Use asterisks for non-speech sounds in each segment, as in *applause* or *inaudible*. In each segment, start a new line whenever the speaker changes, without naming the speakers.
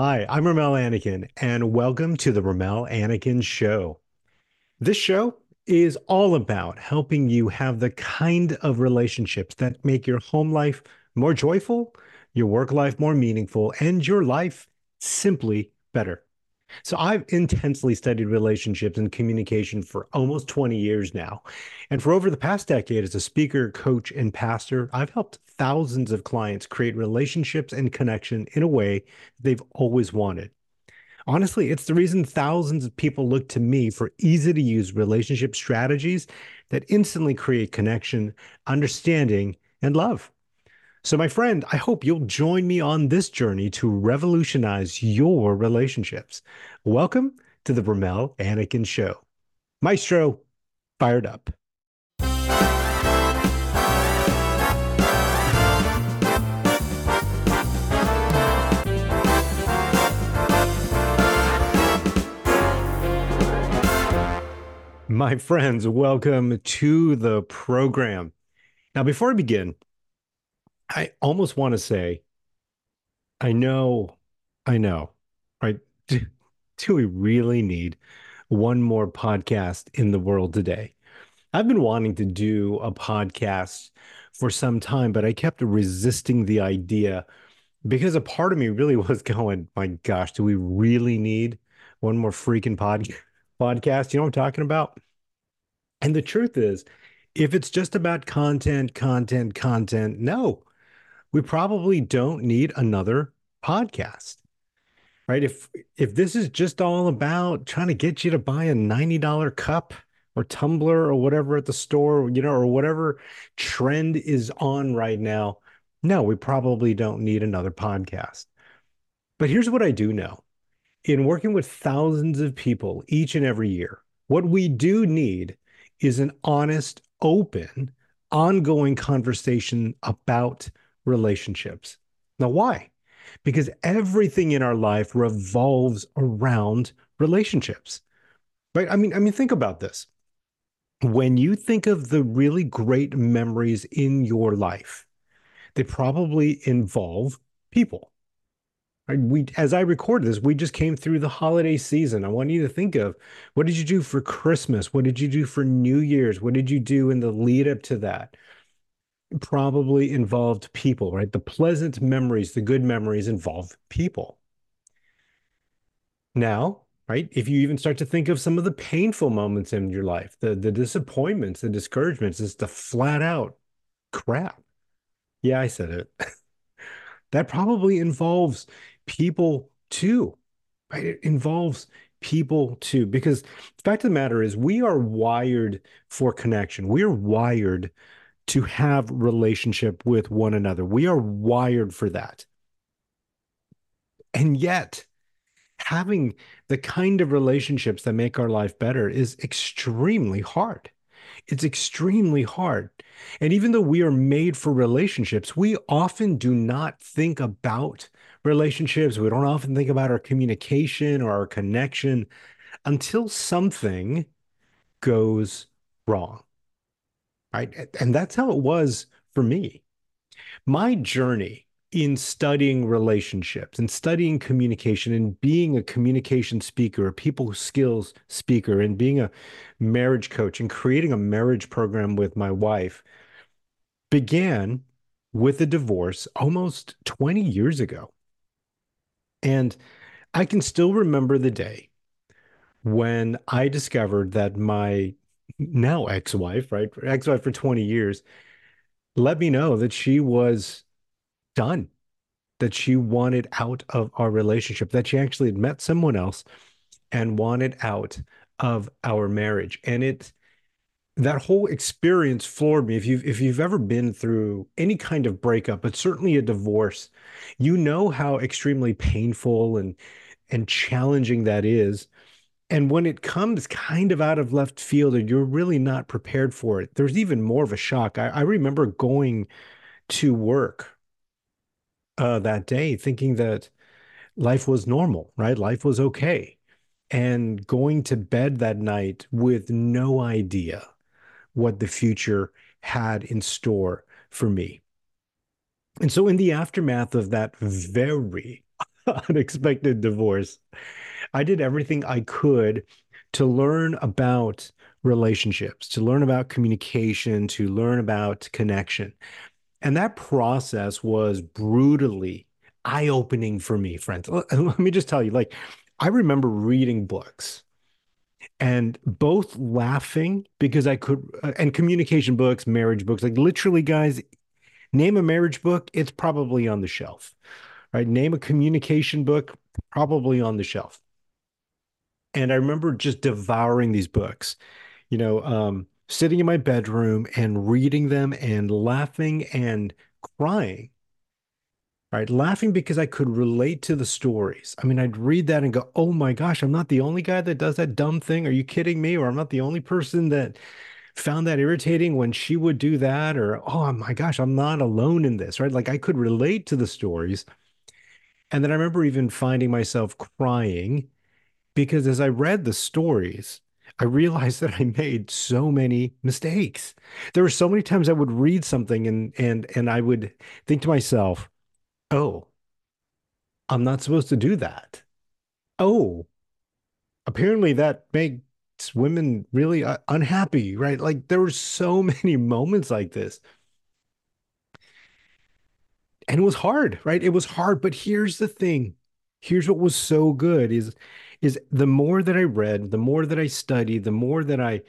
Hi, I'm Rommel Anacan, and welcome to the Rommel Anacan Show. This show is all about helping you have the kind of relationships that make your home life more joyful, your work life more meaningful, and your life simply better. So I've intensely studied relationships and communication for almost 20 years now. And for over the past decade as a speaker, coach, and pastor, I've helped thousands of clients create relationships and connection in a way they've always wanted. Honestly, it's the reason thousands of people look to me for easy to use relationship strategies that instantly create connection, understanding, and love. So, my friend, I hope you'll join me on this journey to revolutionize your relationships. Welcome to the Rommel Anacan Show. Maestro, fired up. My friends, welcome to the program. Now, before I begin, I almost want to say, I know, I know, right? Do, do we really need one more podcast in the world today? I've been wanting to do a podcast for some time, but I kept resisting the idea because a part of me really *laughs* was going, my gosh, do we really need one more freaking pod podcast? You know what I'm talking about? And the truth is, if it's just about content, content, content, no, we probably don't need another podcast right? If if this is just all about trying to get you to buy a $90 cup or tumbler or whatever at the store you know or whatever trend is on right now no we probably don't need another podcast. But here's what i do know. In working with thousands of people each and every year what we do need is an honest open ongoing conversation about relationships. Now, why? Because everything in our life revolves around relationships. Right? I mean, I mean, think about this. When you think of the really great memories in your life, they probably involve people. Right? We, as I record this, we just came through the holiday season. I want you to think of what did you do for Christmas? What did you do for New Year's? What did you do in the lead up to that? Probably involved people, right? The pleasant memories, the good memories involve people. Now, right? If you even start to think of some of the painful moments in your life, the the disappointments, the discouragements, it's the flat out crap. Yeah, I said it. *laughs* that probably involves people too, right? It involves people too, because the fact of the matter is we are wired for connection. We are wired to have relationship with one another. We are wired for that. And yet, having the kind of relationships that make our life better is extremely hard. It's extremely hard. And even though we are made for relationships, we often do not think about relationships. We don't often think about our communication or our connection until something goes wrong right? And that's how it was for me. My journey in studying relationships and studying communication and being a communication speaker, a people skills speaker, and being a marriage coach and creating a marriage program with my wife began with a divorce almost 20 years ago. And I can still remember the day when I discovered that my now ex-wife, right? Ex-wife for 20 years, let me know that she was done, that she wanted out of our relationship, that she actually had met someone else and wanted out of our marriage. And it that whole experience floored me. If you've if you've ever been through any kind of breakup, but certainly a divorce, you know how extremely painful and and challenging that is and when it comes kind of out of left field and you're really not prepared for it, there's even more of a shock. I, I remember going to work uh, that day thinking that life was normal, right? Life was okay. And going to bed that night with no idea what the future had in store for me. And so, in the aftermath of that very *laughs* unexpected divorce, I did everything I could to learn about relationships, to learn about communication, to learn about connection. And that process was brutally eye-opening for me, friends. *laughs* Let me just tell you, like, I remember reading books and both laughing because I could, uh, and communication books, marriage books, like literally, guys, name a marriage book, it's probably on the shelf, right? Name a communication book, probably on the shelf. And I remember just devouring these books, you know, um, sitting in my bedroom and reading them and laughing and crying right? Laughing because I could relate to the stories. I mean, I'd read that and go, oh my gosh, I'm not the only guy that does that dumb thing. Are you kidding me? Or I'm not the only person that found that irritating when she would do that. Or, oh my gosh, I'm not alone in this, right? Like I could relate to the stories. And then I remember even finding myself crying because as I read the stories, I realized *laughs* that I made so many mistakes. There were so many times I would read something and and and I would think to myself, Oh, I'm not supposed to do that. Oh, apparently that makes women really uh, unhappy, right? Like there were so *laughs* many moments like this. And it was hard, right? It was hard, but here's the thing. Here's what was so good is is the more that I read, the more that I studied, the more that I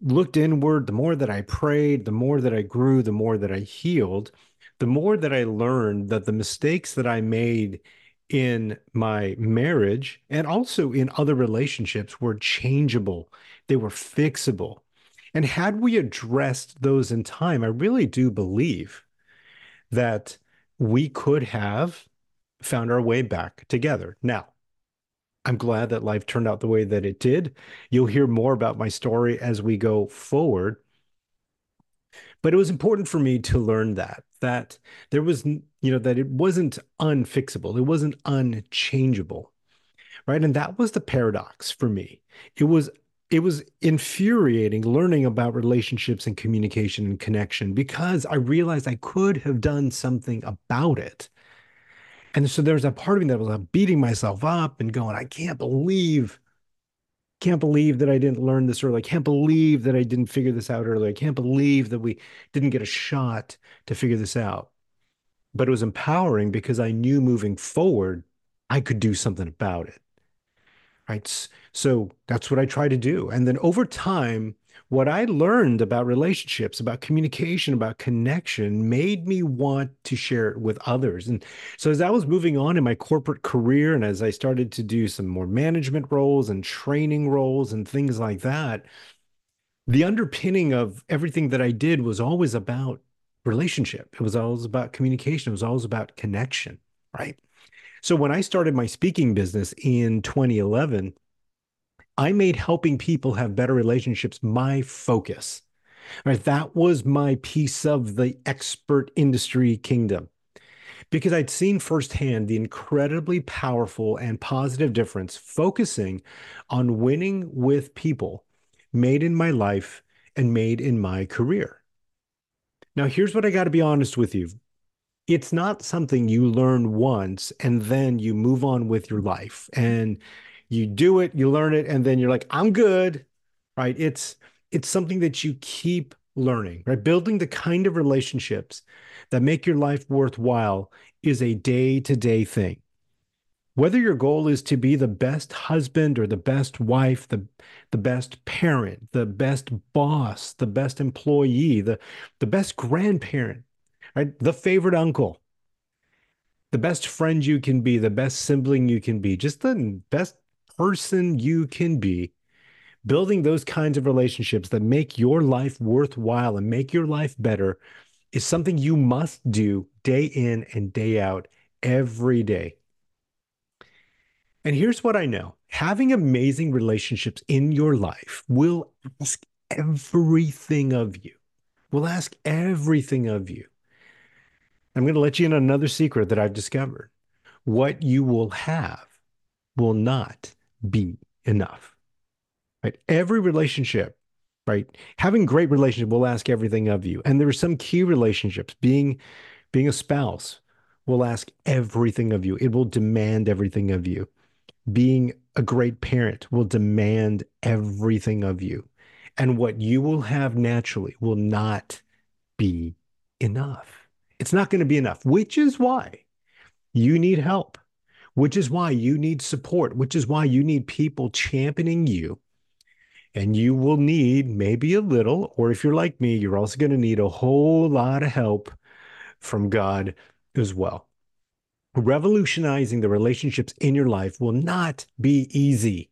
looked inward, the more that I prayed, the more that I grew, the more that I healed, the more that I learned that the mistakes that I made in my marriage and also in other relationships were changeable, they were fixable. And had we addressed those in time, I really do believe that we could have found our way back together. Now, I'm glad that life turned out the way that it did. You'll hear more about my story as we go forward. But it was important for me to learn that that there was you know that it wasn't unfixable, it wasn't unchangeable. Right? And that was the paradox for me. It was it was infuriating learning about relationships and communication and connection because I realized I could have done something about it. And so there was a part of me that was uh, beating myself up and going, I can't believe can't believe that I didn't learn this early. I can't believe that I didn't figure this out early. I can't believe that we didn't get a shot to figure this out. But it was empowering because I knew moving forward, I could do something about it. Right. So that's what I try to do. And then over time, what I learned about relationships, about communication, about connection made me want to share it with others. And so as I was moving on in my corporate career and as I started to do some more management roles and training roles and things like that, the underpinning of everything that I did was always about relationship. It was always about communication. It was always about connection, right? So when I started my speaking business in 2011, I made helping people have better relationships my focus. Right? That was my piece of the expert industry kingdom because I'd seen firsthand the incredibly powerful and positive difference focusing on winning with people made in my life and made in my career. Now, here's what I got to be honest with you it's not something you learn once and then you move on with your life and you do it, you learn it, and then you're like, I'm good, right? It's it's something that you keep learning, right? Building the kind of relationships that make your life worthwhile is a day-to-day thing. Whether your goal is to be the best husband or the best wife, the, the best parent, the best boss, the best employee, the, the best grandparent, right? The favorite uncle, the best friend you can be, the best sibling you can be, just the best person you can be, building those kinds of relationships that make your life worthwhile and make your life better is something you must do day in and day out every day. And here's what I know having amazing relationships in your life will ask everything of you, will ask everything of you. I'm going to let you in another secret that I've discovered. What you will have will not be enough. Right? Every relationship, right? Having great relationship will ask everything of you. And there are some key relationships, being being a spouse, will ask everything of you. It will demand everything of you. Being a great parent will demand everything of you. And what you will have naturally will not be enough. It's not going to be enough, which is why you need help, which is why you need support, which is why you need people championing you. And you will need maybe a little, or if you're like me, you're also going to need a whole lot of help from God as well. Revolutionizing the relationships in your life will not be easy,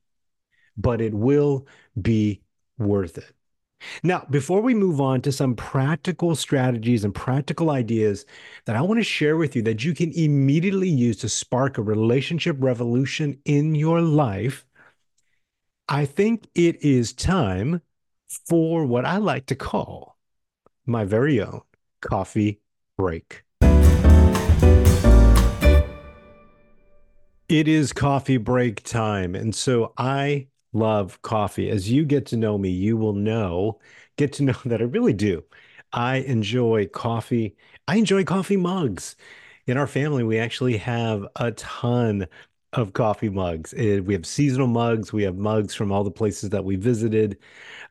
but it will be worth it. Now, before we move on to some practical strategies and practical ideas that I want to share with you that you can immediately use to spark a relationship revolution in your life, I think it is time for what I like to call my very own coffee break. It is coffee break time. And so I love coffee. As you get to know me, you will know, get to *laughs* know that I really do. I enjoy coffee. I enjoy coffee mugs. In our family, we actually have a ton of coffee mugs. We have seasonal mugs. We have mugs from all the places that we visited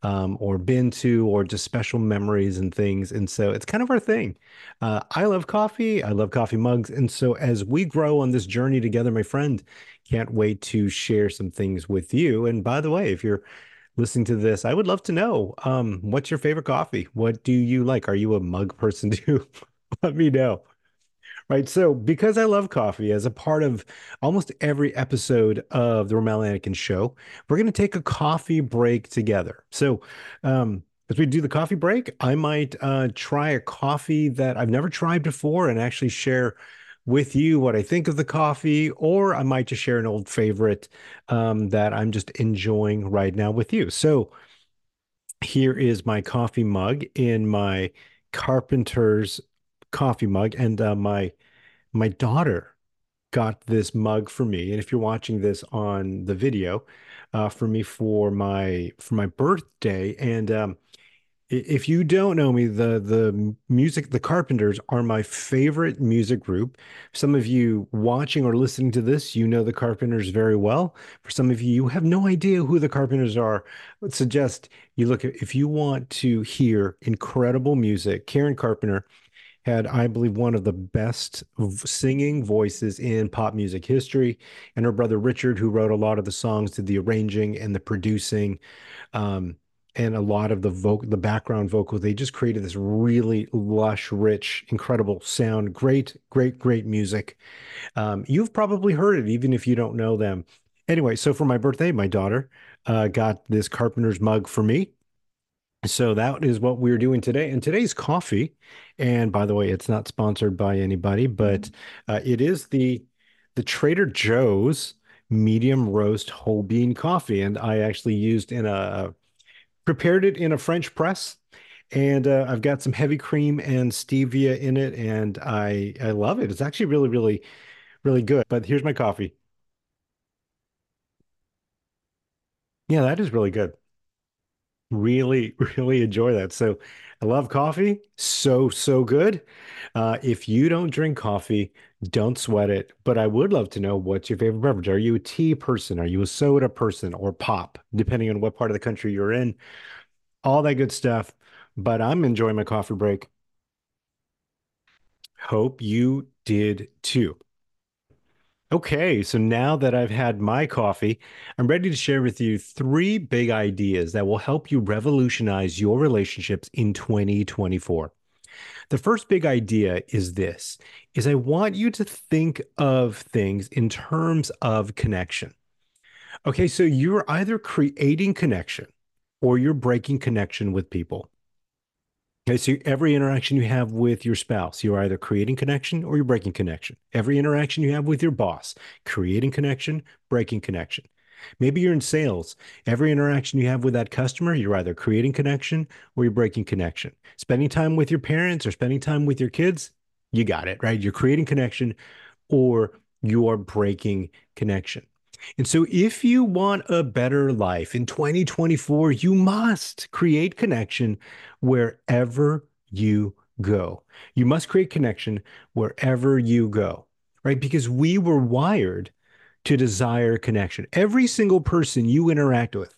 um, or been to, or just special memories and things. And so it's kind of our thing. Uh, I love coffee. I love coffee mugs. And so as we grow on this journey together, my friend, can't wait to share some things with you. And by the way, if you're listening to this, I would love to know um, what's your favorite coffee? What do you like? Are you a mug person *laughs* too? Let me know. Right. So, because I love coffee as a part of almost every episode of the Rommel Anacan show, we're going to take a coffee break together. So, um, as we do the coffee break, I might uh, try a coffee that I've never tried before and actually share with you what I think of the coffee, or I might just share an old favorite um, that I'm just enjoying right now with you. So, here is my coffee mug in my Carpenter's coffee mug, and uh, my my daughter got this mug for me. And if you're watching this on the video, uh, for me for my for my birthday, and um, if you don't know me, the the music, the Carpenters are my favorite music group. Some of you watching or listening to this, you know the Carpenters very well. For some of you, you have no idea who the Carpenters are. I would suggest you look at if you want to hear incredible music. Karen Carpenter had, I believe, one of the best singing voices in pop music history. And her brother Richard, who wrote a lot of the songs, did the arranging and the producing. Um, and a lot of the vocal, the background vocals, they just created this really lush, rich, incredible sound. Great, great, great music. Um, you've probably heard it, even if you don't know them. Anyway, so for my birthday, my daughter uh, got this Carpenter's mug for me. So that is what we're doing today. And today's coffee, and by the way, it's not sponsored by anybody, but uh, it is the the Trader Joe's medium roast whole bean coffee. And I actually used in a prepared it in a French press. And uh, I've got some heavy cream and stevia in it, and I I love it. It's actually really, really, really good. But here's my coffee. Yeah, that is really good really, *laughs* really enjoy that. So I love coffee. So, so good. Uh, if you don't drink coffee, don't sweat it. But I would love to know what's your favorite beverage. Are you a tea person? Are you a soda person or pop, depending on what part of the country you're in? All that good stuff. But I'm enjoying my coffee break. Hope you did too. Okay, so now that I've had my coffee, I'm ready to share with you three big ideas that will help you revolutionize your relationships in 2024. The first big idea is this is I want you to think of things in terms of connection. Okay, so you're either creating connection or you're breaking connection with people. Okay, so every interaction you have with your spouse, you're either creating connection or you're breaking connection. Every interaction you have with your boss, creating connection, breaking connection. Maybe you're in sales. Every interaction you have with that customer, you're either creating connection or you're breaking connection. Spending time with your parents or spending time with your kids, you got it, right? You're creating connection or you're breaking connection. And so, if you want a better life in 2024, you must create connection wherever you go. You must create connection wherever you go, right? Because we were wired to desire connection. Every single person you interact with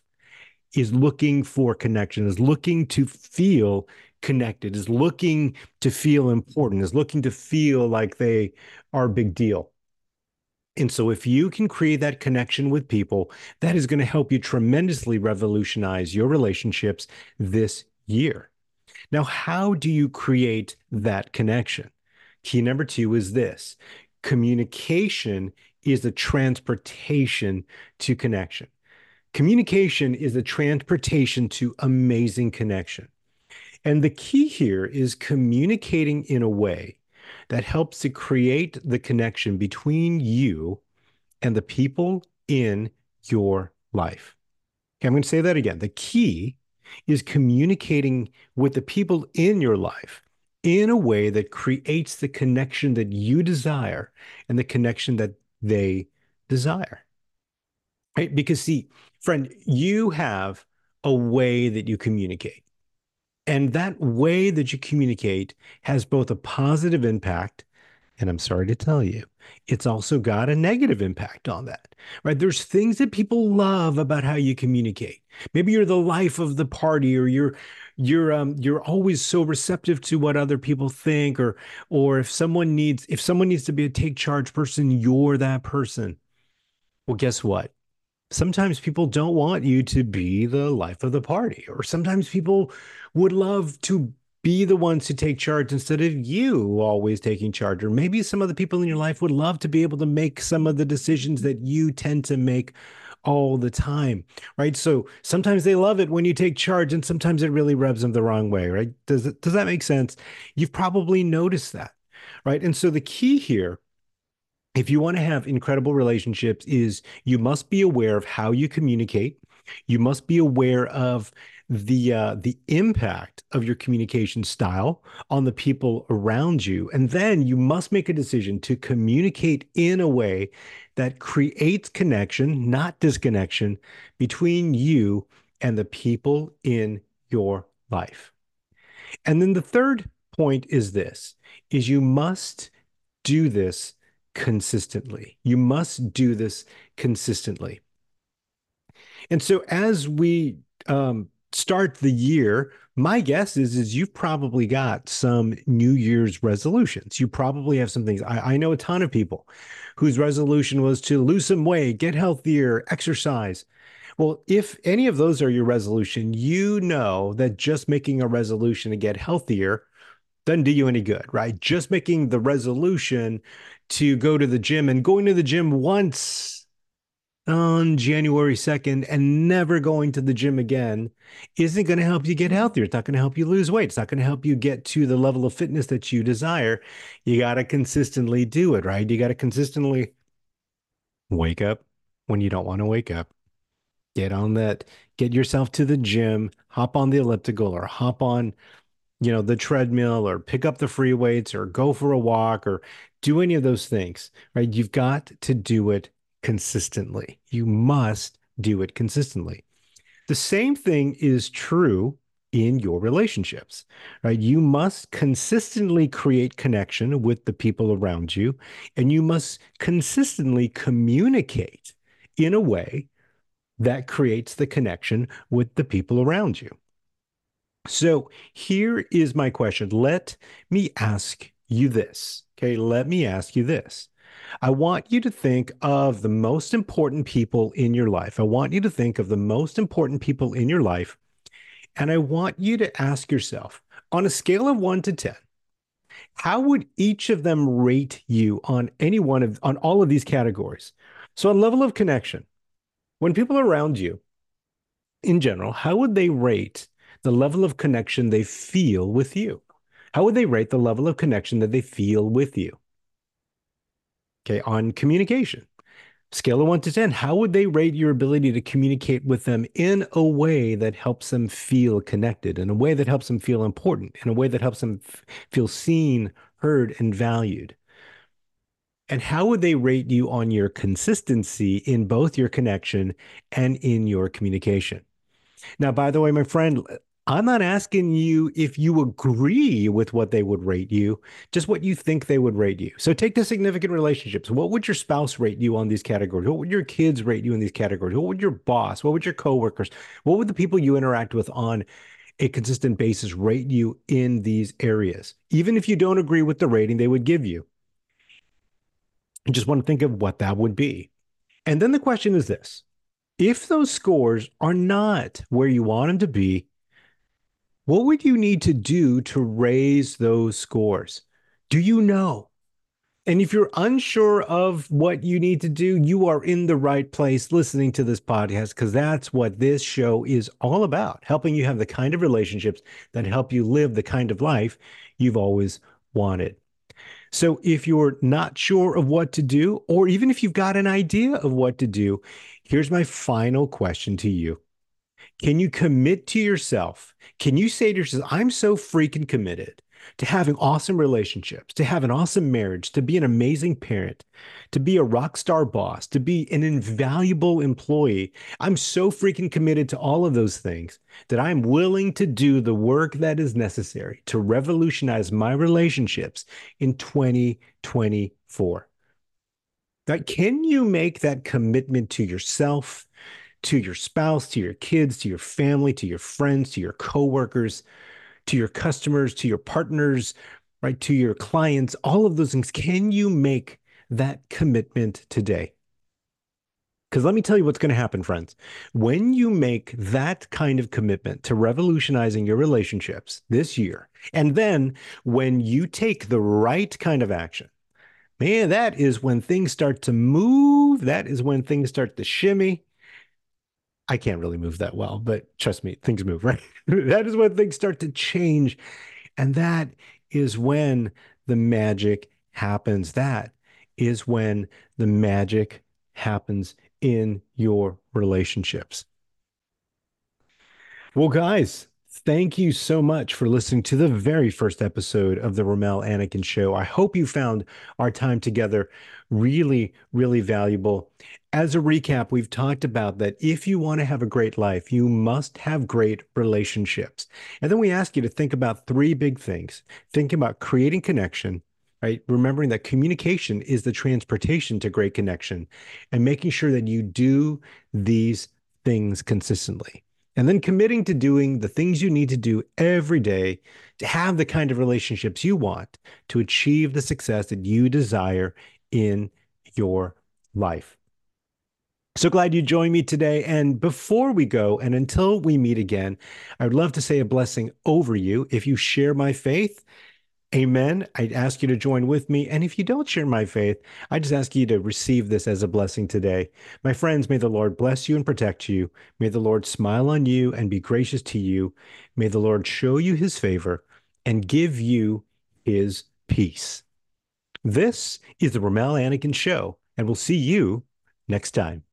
is looking for connection, is looking to feel connected, is looking to feel important, is looking to feel like they are a big deal. And so, if you can create that connection with people, that is going to help you tremendously revolutionize your relationships this year. Now, how do you create that connection? Key number two is this communication is the transportation to connection. Communication is the transportation to amazing connection. And the key here is communicating in a way that helps to create the connection between you and the people in your life. Okay, I'm going to say that again. The key is communicating with the people in your life in a way that creates the connection that you desire and the connection that they desire. Right? Because, see, friend, you have a way that you communicate. And that way that you communicate has both a positive impact, and I'm sorry to tell you, it's also got a negative impact on that, right? There's things that people love about how you communicate. Maybe you're the life of the party, or you're you're um you're always so receptive to what other people think, or or if someone needs if someone needs to be a take charge person, you're that person. Well, guess what? Sometimes people don't want you to be the life of the party, or sometimes people would love to be the ones to take charge instead of you always taking charge. Or maybe some of the people in your life would love to be able to make some of the decisions that you tend to make all the time, right? So sometimes they love it when you take charge, and sometimes it really rubs them the wrong way, right? Does does that make sense? You've probably noticed that, right? And so the key here if you want to have incredible relationships is you must be aware of how you communicate. You must be aware of the uh, the impact of your communication style on the people around you. And then you must make a decision to communicate in a way that creates connection not disconnection between you and the people in your life. And then the third point is this is you must do this consistently. You must do this consistently. And so as we um, start the year, my guess is is you've probably got some New Year's resolutions. You probably have some things. I, I know a ton of people whose resolution was to lose some weight, get healthier, exercise. Well, if any of those are your resolution, you know that just making a resolution to get healthier doesn't do you any good, right? Just making the resolution to go to the gym and going to the gym once on January 2nd and never going to the gym again isn't going to help you get healthier. It's not going to help you lose weight. It's not going to help you get to the level of fitness that you desire. You got to consistently do it, right? You got to consistently wake up when you don't want to wake up. Get on that, get yourself to the gym, hop on the elliptical or hop on you know, the treadmill or pick up the free weights or go for a walk or do any of those things, right? You've got to do it consistently. You must do it consistently. The same thing is true in your relationships, right? You must consistently create connection with the people around you, and you must consistently communicate in a way that creates the connection with the people around you. So here is my question. Let me ask you this. Okay, let me ask you this. I want you to think of the most important people in your life. I want you to think of the most important people in your life. And I want you to ask yourself on a scale of one to 10, how would each of them rate you on any one of on all of these categories? So on level of connection, when people around you in general, how would they rate the level of connection they feel with you. How would they rate the level of connection that they feel with you? Okay, on communication, scale of one to 10, how would they rate your ability to communicate with them in a way that helps them feel connected, in a way that helps them feel important, in a way that helps them f- feel seen, heard, and valued? And how would they rate you on your consistency in both your connection and in your communication? Now, by the way, my friend, I'm not asking you if you agree with what they would rate you, just what you think they would rate you. So take the significant relationships. What would your spouse rate you on these categories? What would your kids rate you in these categories? What would your boss? What would your coworkers? What would the people you interact with on a consistent basis rate you in these areas? Even if you don't agree with the rating they would give you. You just want to think of what that would be. And then the question is this if those scores are not where you want them to be, what would you need to do to raise those scores? Do you know? And if you're unsure of what you need to do, you are in the right place listening to this podcast because that's what this show is all about helping you have the kind of relationships that help you live the kind of life you've always wanted. So if you're not sure of what to do, or even if you've got an idea of what to do, here's my final question to you. Can you commit to yourself? Can you say to yourself, I'm so freaking committed to having awesome relationships, to have an awesome marriage, to be an amazing parent, to be a rock star boss, to be an invaluable employee. I'm so freaking committed to all of those things that I'm willing to do the work that is necessary to revolutionize my relationships in 2024. Now, can you make that commitment to yourself, to your spouse, to your kids, to your family, to your friends, to your coworkers? to your customers, to your partners, right, to your clients, all of those things. Can you make that commitment today? Because let me tell you what's going to happen, friends. When you make that kind of commitment to revolutionizing your relationships this year, and then when you take the right kind of action, man, that is when things start to move. That is when things start to shimmy. I can't really move that well, but trust me, things move, *laughs* right? that is when things start to change. And that is when the magic happens. That is when the magic happens in your relationships. Well, guys, thank you so much for listening to the very first episode of the Rommel Anacan Show. I hope you found our time together really, really valuable. As a recap, we've talked about that if you want to have a great life, you must have great relationships. And then we ask you to think about three big things. Think about creating connection, right? Remembering that communication is the transportation to great connection and making sure that you do these things consistently. And then committing to doing the things you need to do every day to have the kind of relationships you want to achieve the success that you desire in your life. So glad you joined me today. And before we go, and until we meet again, I would love to say a blessing over you. If you share my faith, amen. I'd ask you to join with me. And if you don't share my faith, I just ask you to receive this as a blessing today. My friends, may the Lord bless you and protect you. May the Lord smile on you and be gracious to you. May the Lord show you his favor and give you his peace. This is the Rommel Anacan Show, and we'll see you next time.